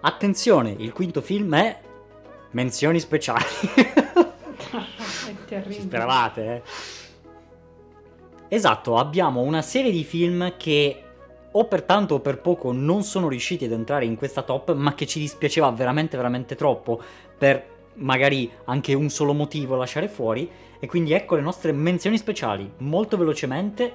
Attenzione, il quinto film è Menzioni speciali. è terribile. Ci speravate, eh? Esatto, abbiamo una serie di film che o per tanto o per poco non sono riusciti ad entrare in questa top, ma che ci dispiaceva veramente veramente troppo per magari anche un solo motivo lasciare fuori. E quindi ecco le nostre menzioni speciali, molto velocemente.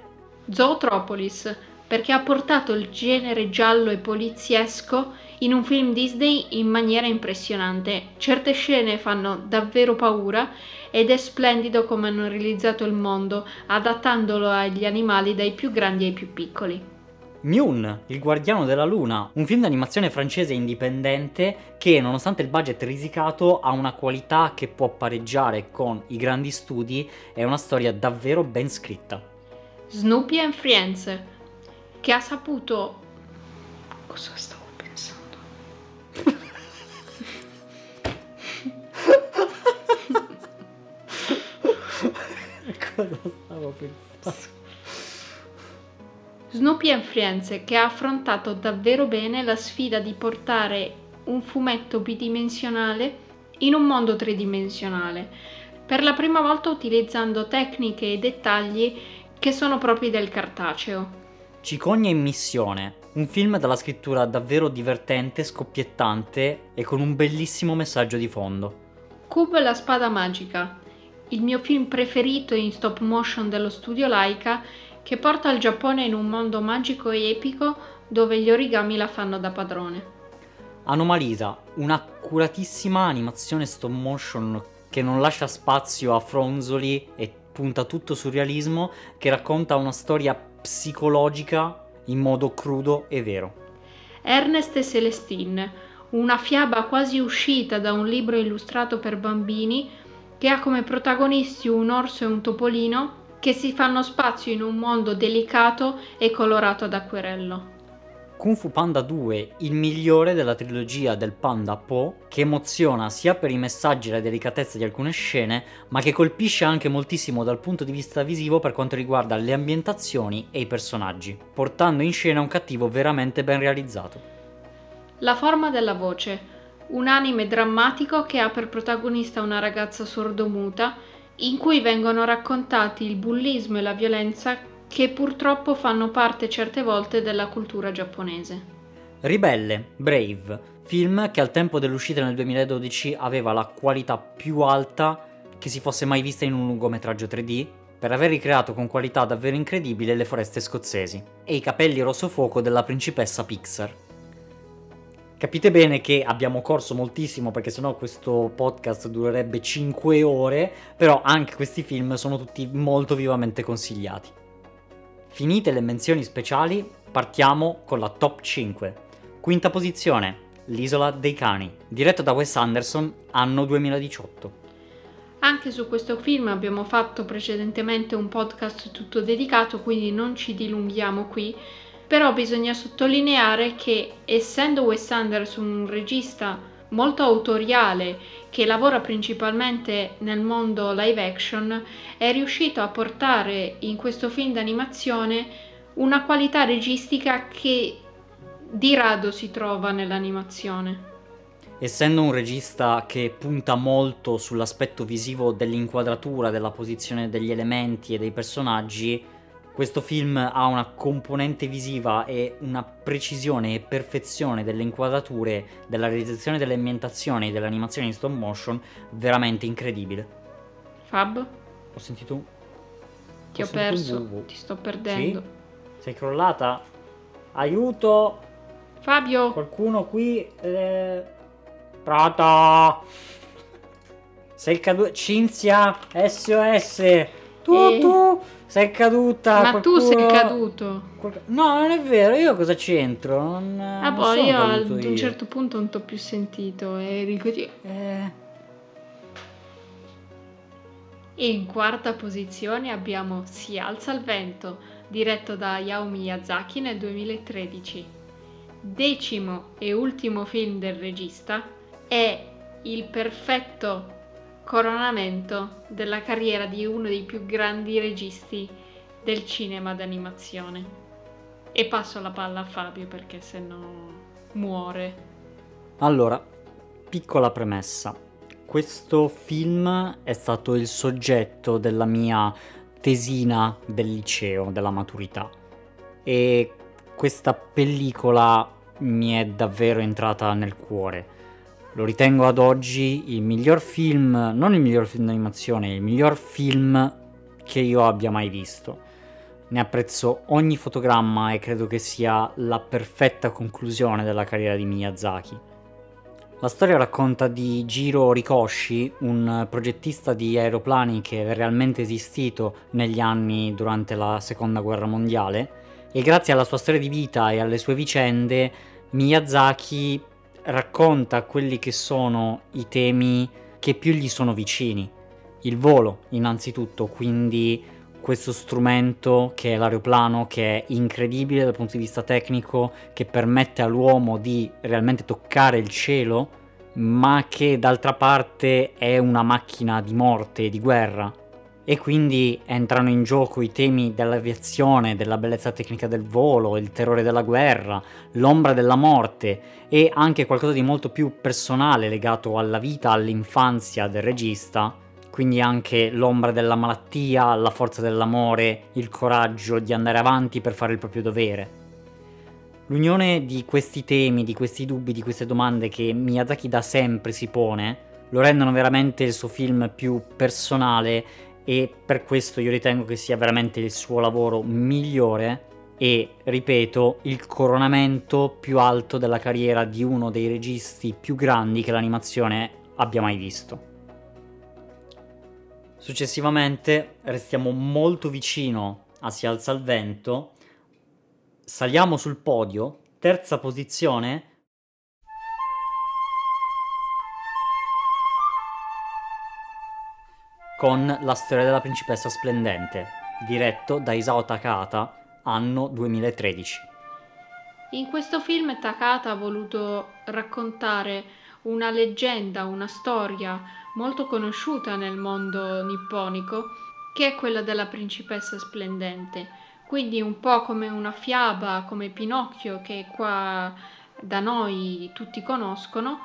Zootropolis, perché ha portato il genere giallo e poliziesco in un film Disney in maniera impressionante. Certe scene fanno davvero paura ed è splendido come hanno realizzato il mondo, adattandolo agli animali dai più grandi ai più piccoli. Mune, Il Guardiano della Luna, un film d'animazione francese indipendente che, nonostante il budget risicato, ha una qualità che può pareggiare con i grandi studi e una storia davvero ben scritta. Snoopy and Friends, che ha saputo... Cosa stavo pensando? Cosa stavo pensando? Snoopy and Friends che ha affrontato davvero bene la sfida di portare un fumetto bidimensionale in un mondo tridimensionale, per la prima volta utilizzando tecniche e dettagli che sono propri del cartaceo. Cicogna in missione, un film dalla scrittura davvero divertente, scoppiettante e con un bellissimo messaggio di fondo. Cube la spada magica, il mio film preferito in stop motion dello studio Laika che porta il Giappone in un mondo magico e epico dove gli origami la fanno da padrone. Anomalisa, un'accuratissima animazione stop motion che non lascia spazio a fronzoli e punta tutto sul realismo, che racconta una storia psicologica in modo crudo e vero. Ernest e Celestine, una fiaba quasi uscita da un libro illustrato per bambini che ha come protagonisti un orso e un topolino che si fanno spazio in un mondo delicato e colorato ad acquerello. Kung Fu Panda 2, il migliore della trilogia del Panda Po, che emoziona sia per i messaggi e la delicatezza di alcune scene, ma che colpisce anche moltissimo dal punto di vista visivo per quanto riguarda le ambientazioni e i personaggi, portando in scena un cattivo veramente ben realizzato. La forma della voce, un anime drammatico che ha per protagonista una ragazza sordomuta in cui vengono raccontati il bullismo e la violenza che purtroppo fanno parte certe volte della cultura giapponese. Ribelle, Brave, film che al tempo dell'uscita nel 2012 aveva la qualità più alta che si fosse mai vista in un lungometraggio 3D per aver ricreato con qualità davvero incredibile le foreste scozzesi e i capelli rosso fuoco della principessa Pixar. Capite bene che abbiamo corso moltissimo perché sennò questo podcast durerebbe 5 ore, però anche questi film sono tutti molto vivamente consigliati. Finite le menzioni speciali, partiamo con la top 5. Quinta posizione, L'isola dei cani, diretto da Wes Anderson, anno 2018. Anche su questo film abbiamo fatto precedentemente un podcast tutto dedicato, quindi non ci dilunghiamo qui, però bisogna sottolineare che essendo Wes Anderson un regista molto autoriale che lavora principalmente nel mondo live action, è riuscito a portare in questo film d'animazione una qualità registica che di rado si trova nell'animazione. Essendo un regista che punta molto sull'aspetto visivo dell'inquadratura, della posizione degli elementi e dei personaggi, questo film ha una componente visiva e una precisione e perfezione delle inquadrature, della realizzazione delle ambientazioni e dell'animazione in stop motion veramente incredibile. Fab? Ho sentito Ti ho, ho perso, ti sto perdendo. Sì? Sei crollata? Aiuto! Fabio! Qualcuno qui... Eh... Pronto! Sei caduto... Cinzia! SOS! Tu, e... tu! Sei caduta. Ma qualcuno... tu sei caduto. No, non è vero. Io cosa c'entro? Non, ah, boh, io ad un io. certo punto non ti ho più sentito. E dico eh. E in quarta posizione abbiamo Si alza il vento, diretto da Hayao Miyazaki nel 2013. Decimo e ultimo film del regista è il perfetto coronamento della carriera di uno dei più grandi registi del cinema d'animazione. E passo la palla a Fabio perché se no muore. Allora, piccola premessa. Questo film è stato il soggetto della mia tesina del liceo, della maturità. E questa pellicola mi è davvero entrata nel cuore lo ritengo ad oggi il miglior film, non il miglior film d'animazione, il miglior film che io abbia mai visto. Ne apprezzo ogni fotogramma e credo che sia la perfetta conclusione della carriera di Miyazaki. La storia racconta di Jiro Rikoshi, un progettista di aeroplani che è realmente esistito negli anni durante la seconda guerra mondiale e grazie alla sua storia di vita e alle sue vicende Miyazaki racconta quelli che sono i temi che più gli sono vicini. Il volo, innanzitutto, quindi questo strumento che è l'aeroplano, che è incredibile dal punto di vista tecnico, che permette all'uomo di realmente toccare il cielo, ma che d'altra parte è una macchina di morte e di guerra e quindi entrano in gioco i temi dell'aviazione, della bellezza tecnica del volo, il terrore della guerra, l'ombra della morte e anche qualcosa di molto più personale legato alla vita, all'infanzia del regista, quindi anche l'ombra della malattia, la forza dell'amore, il coraggio di andare avanti per fare il proprio dovere. L'unione di questi temi, di questi dubbi, di queste domande che Miyazaki da sempre si pone, lo rendono veramente il suo film più personale e per questo io ritengo che sia veramente il suo lavoro migliore e, ripeto, il coronamento più alto della carriera di uno dei registi più grandi che l'animazione abbia mai visto. Successivamente restiamo molto vicino a Si alza il vento, saliamo sul podio, terza posizione, con La storia della principessa splendente, diretto da Isao Takahata, anno 2013. In questo film Takata ha voluto raccontare una leggenda, una storia molto conosciuta nel mondo nipponico, che è quella della principessa splendente. Quindi un po' come una fiaba, come Pinocchio, che qua da noi tutti conoscono,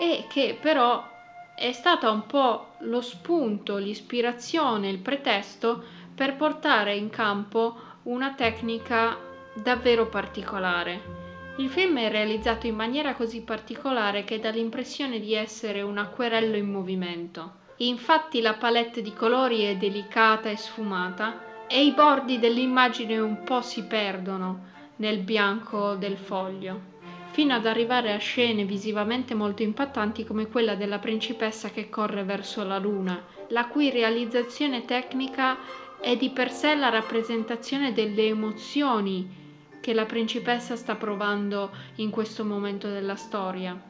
e che però è stata un po' lo spunto, l'ispirazione, il pretesto per portare in campo una tecnica davvero particolare. Il film è realizzato in maniera così particolare che dà l'impressione di essere un acquerello in movimento. Infatti la palette di colori è delicata e sfumata e i bordi dell'immagine un po' si perdono nel bianco del foglio, fino ad arrivare a scene visivamente molto impattanti come quella della principessa che corre verso la luna, la cui realizzazione tecnica è di per sé la rappresentazione delle emozioni che la principessa sta provando in questo momento della storia.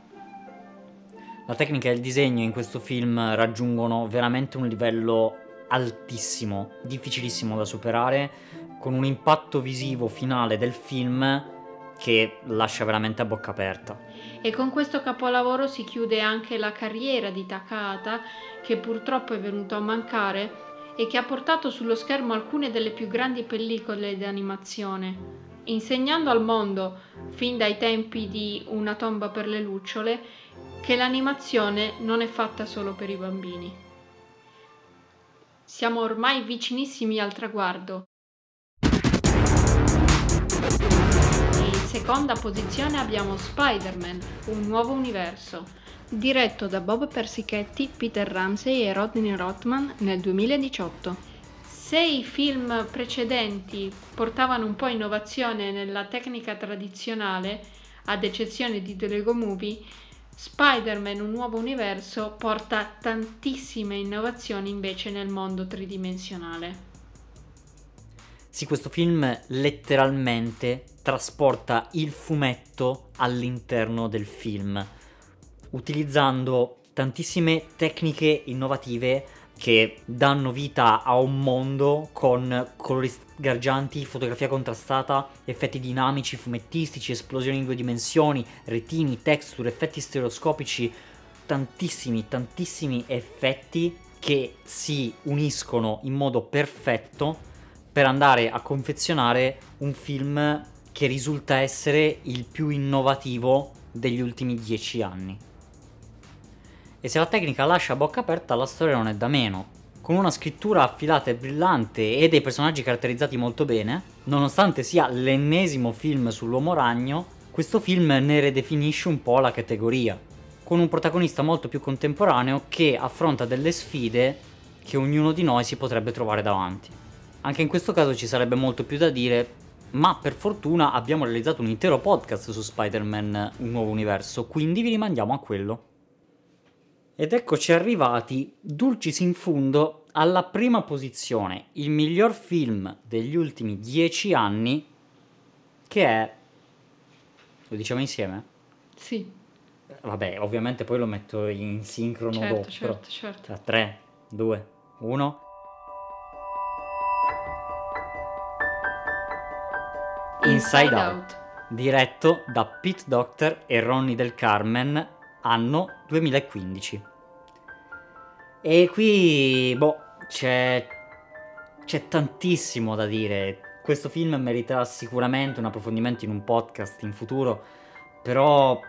La tecnica e il disegno in questo film raggiungono veramente un livello altissimo, difficilissimo da superare, con un impatto visivo finale del film che lascia veramente a bocca aperta. E con questo capolavoro si chiude anche la carriera di Takahata, che purtroppo è venuto a mancare e che ha portato sullo schermo alcune delle più grandi pellicole di animazione insegnando al mondo, fin dai tempi di Una tomba per le lucciole, che l'animazione non è fatta solo per i bambini. Siamo ormai vicinissimi al traguardo. Seconda posizione abbiamo Spider-Man, un nuovo universo, diretto da Bob Persichetti, Peter Ramsey e Rodney Rothman nel 2018. Se i film precedenti portavano un po' innovazione nella tecnica tradizionale, ad eccezione di The Lego Movie, Spider-Man Un nuovo universo porta tantissime innovazioni invece nel mondo tridimensionale. Sì, questo film letteralmente trasporta il fumetto all'interno del film, utilizzando tantissime tecniche innovative che danno vita a un mondo con colori sgargianti, fotografia contrastata, effetti dinamici, fumettistici, esplosioni in due dimensioni, retini, texture, effetti stereoscopici, tantissimi, tantissimi effetti che si uniscono in modo perfetto per andare a confezionare un film che risulta essere il più innovativo degli ultimi dieci anni. E se la tecnica lascia a bocca aperta, la storia non è da meno. Con una scrittura affilata e brillante e dei personaggi caratterizzati molto bene, nonostante sia l'ennesimo film sull'uomo ragno, questo film ne redefinisce un po' la categoria, con un protagonista molto più contemporaneo che affronta delle sfide che ognuno di noi si potrebbe trovare davanti. Anche in questo caso ci sarebbe molto più da dire, ma per fortuna abbiamo realizzato un intero podcast su Spider-Man Un nuovo universo, quindi vi rimandiamo a quello. Ed eccoci arrivati, dulcis in fundo, alla prima posizione, il miglior film degli ultimi dieci anni, che è... Lo diciamo insieme? Sì. Vabbè, ovviamente poi lo metto in sincrono certo, dopo. Certo, certo. Tra 3, 2, 1. Inside Out, diretto da Pete Docter e Ronnie Del Carmen anno 2015. E qui, boh, c'è, c'è tantissimo da dire. Questo film meriterà sicuramente un approfondimento in un podcast in futuro, però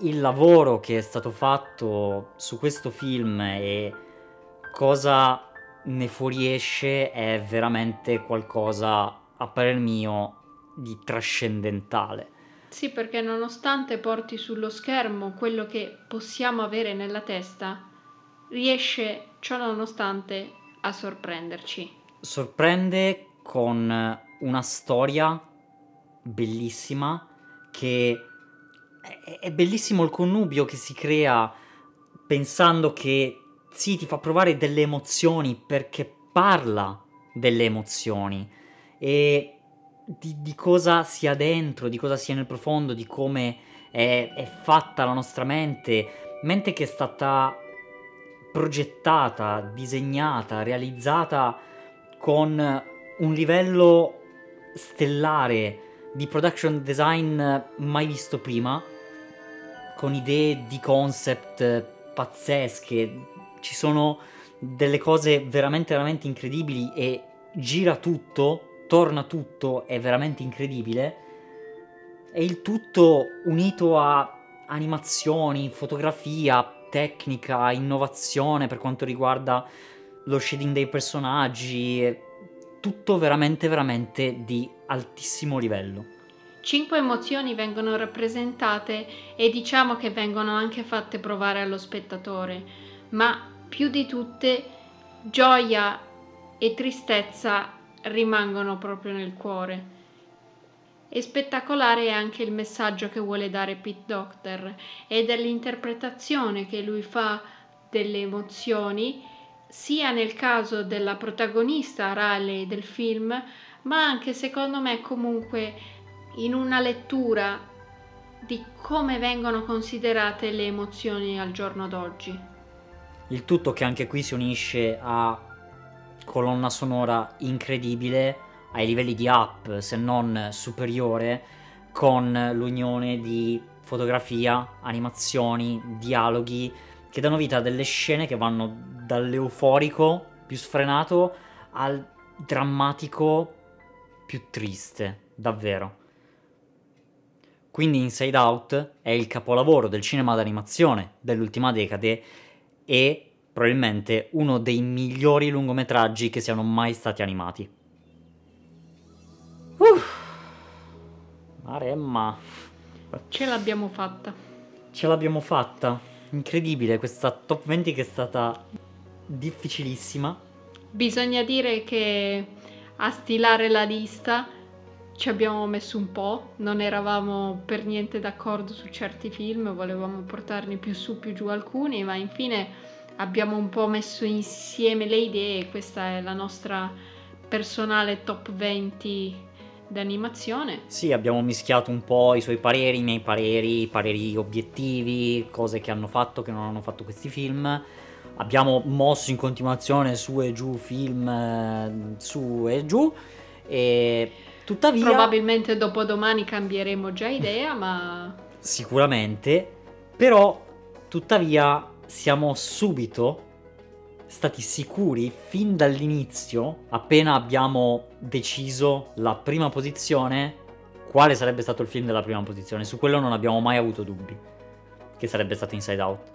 il lavoro che è stato fatto su questo film e cosa ne fuoriesce è veramente qualcosa, a parer mio, di trascendentale. Sì, perché nonostante porti sullo schermo quello che possiamo avere nella testa, riesce ciò nonostante a sorprenderci. Sorprende con una storia bellissima che è bellissimo il connubio che si crea pensando che sì, ti fa provare delle emozioni perché parla delle emozioni e di, di, cosa sia dentro, di cosa sia nel profondo, di come è, è fatta la nostra mente, mente che è stata progettata, disegnata, realizzata con un livello stellare di production design mai visto prima, con idee di concept pazzesche, ci sono delle cose veramente veramente incredibili e gira tutto, torna tutto, è veramente incredibile. E il tutto unito a animazioni, fotografia, tecnica, innovazione per quanto riguarda lo shading dei personaggi, tutto veramente veramente di altissimo livello. Cinque emozioni vengono rappresentate e diciamo che vengono anche fatte provare allo spettatore, ma più di tutte gioia e tristezza rimangono proprio nel cuore. E spettacolare è anche il messaggio che vuole dare Pete Doctor e dell'interpretazione che lui fa delle emozioni, sia nel caso della protagonista Riley del film, ma anche secondo me comunque in una lettura di come vengono considerate le emozioni al giorno d'oggi. Il tutto che anche qui si unisce a colonna sonora incredibile ai livelli di up, se non superiore, con l'unione di fotografia, animazioni, dialoghi che danno vita a delle scene che vanno dall'euforico più sfrenato al drammatico più triste, davvero. Quindi Inside Out è il capolavoro del cinema d'animazione dell'ultima decade e probabilmente uno dei migliori lungometraggi che siano mai stati animati. Uff. Maremma. Ce l'abbiamo fatta. Ce l'abbiamo fatta. Incredibile questa top 20 che è stata difficilissima. Bisogna dire che a stilare la lista ci abbiamo messo un po', non eravamo per niente d'accordo su certi film, volevamo portarne più su, più giù alcuni, ma infine abbiamo un po' messo insieme le idee questa è la nostra personale top 20 d'animazione. Sì, abbiamo mischiato un po' i suoi pareri, i miei pareri, i pareri obiettivi, cose che hanno fatto, che non hanno fatto questi film. Abbiamo mosso in continuazione su e giù film, eh, su e giù e Tuttavia... Probabilmente dopodomani cambieremo già idea, ma... Sicuramente, però tuttavia siamo subito stati sicuri fin dall'inizio, appena abbiamo deciso la prima posizione, quale sarebbe stato il film della prima posizione. Su quello non abbiamo mai avuto dubbi, che sarebbe stato Inside Out.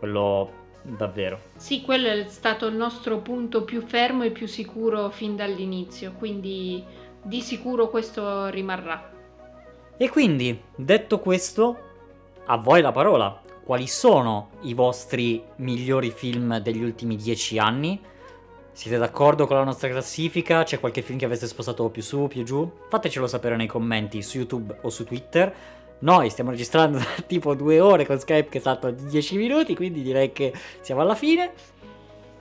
Quello davvero. Sì, quello è stato il nostro punto più fermo e più sicuro fin dall'inizio, quindi di sicuro questo rimarrà. E quindi, detto questo, a voi la parola. Quali sono i vostri migliori film degli ultimi dieci anni? Siete d'accordo con la nostra classifica? C'è qualche film che avete spostato più su, più giù? Fatecelo sapere nei commenti su YouTube o su Twitter. Noi stiamo registrando da tipo due ore con Skype che salta di 10 minuti, quindi direi che siamo alla fine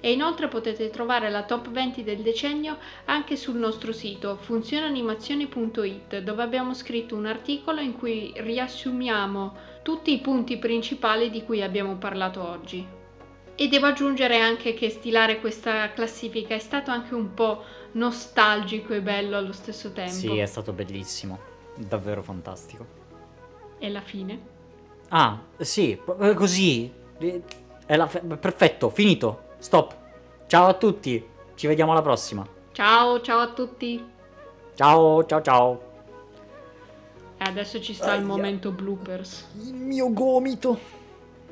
e inoltre potete trovare la top 20 del decennio anche sul nostro sito funzionanimazioni.it dove abbiamo scritto un articolo in cui riassumiamo tutti i punti principali di cui abbiamo parlato oggi. E devo aggiungere anche che stilare questa classifica è stato anche un po' nostalgico e bello allo stesso tempo. Sì, è stato bellissimo, davvero fantastico. E la fine? Ah, sì, eh, così. È la fe- perfetto, finito. Stop. Ciao a tutti. Ci vediamo alla prossima. Ciao, ciao a tutti. Ciao, ciao, ciao. E adesso ci sta Aia. il momento bloopers. Il mio gomito.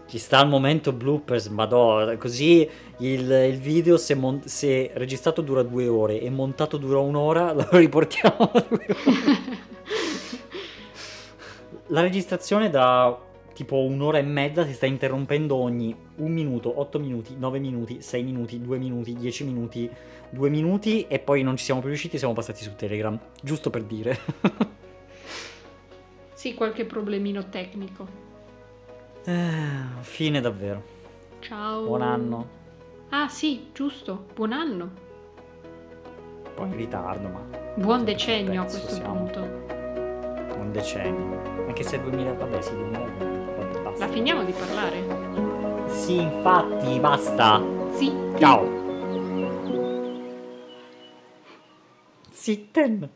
Ci sta il momento bloopers, madonna, così il, il video se, mon- se, registrato dura due ore e montato dura un'ora, lo riportiamo a due ore. La registrazione da tipo un'ora e mezza si sta interrompendo ogni un minuto, 8 minuti, 9 minuti, 6 minuti, 2 minuti, 10 minuti, 2 minuti e poi non ci siamo più riusciti, siamo passati su Telegram, giusto per dire. sì, qualche problemino tecnico. Eh, fine davvero. Ciao. Buon anno. Ah sì, giusto, buon anno. Poi in ritardo, ma... Buon decennio a questo siamo. punto. Buon decennio. Anche se 2000, vabbè sì, 2020. La finiamo di parlare? Sì, infatti, basta. Sì. Ciao. Sitten.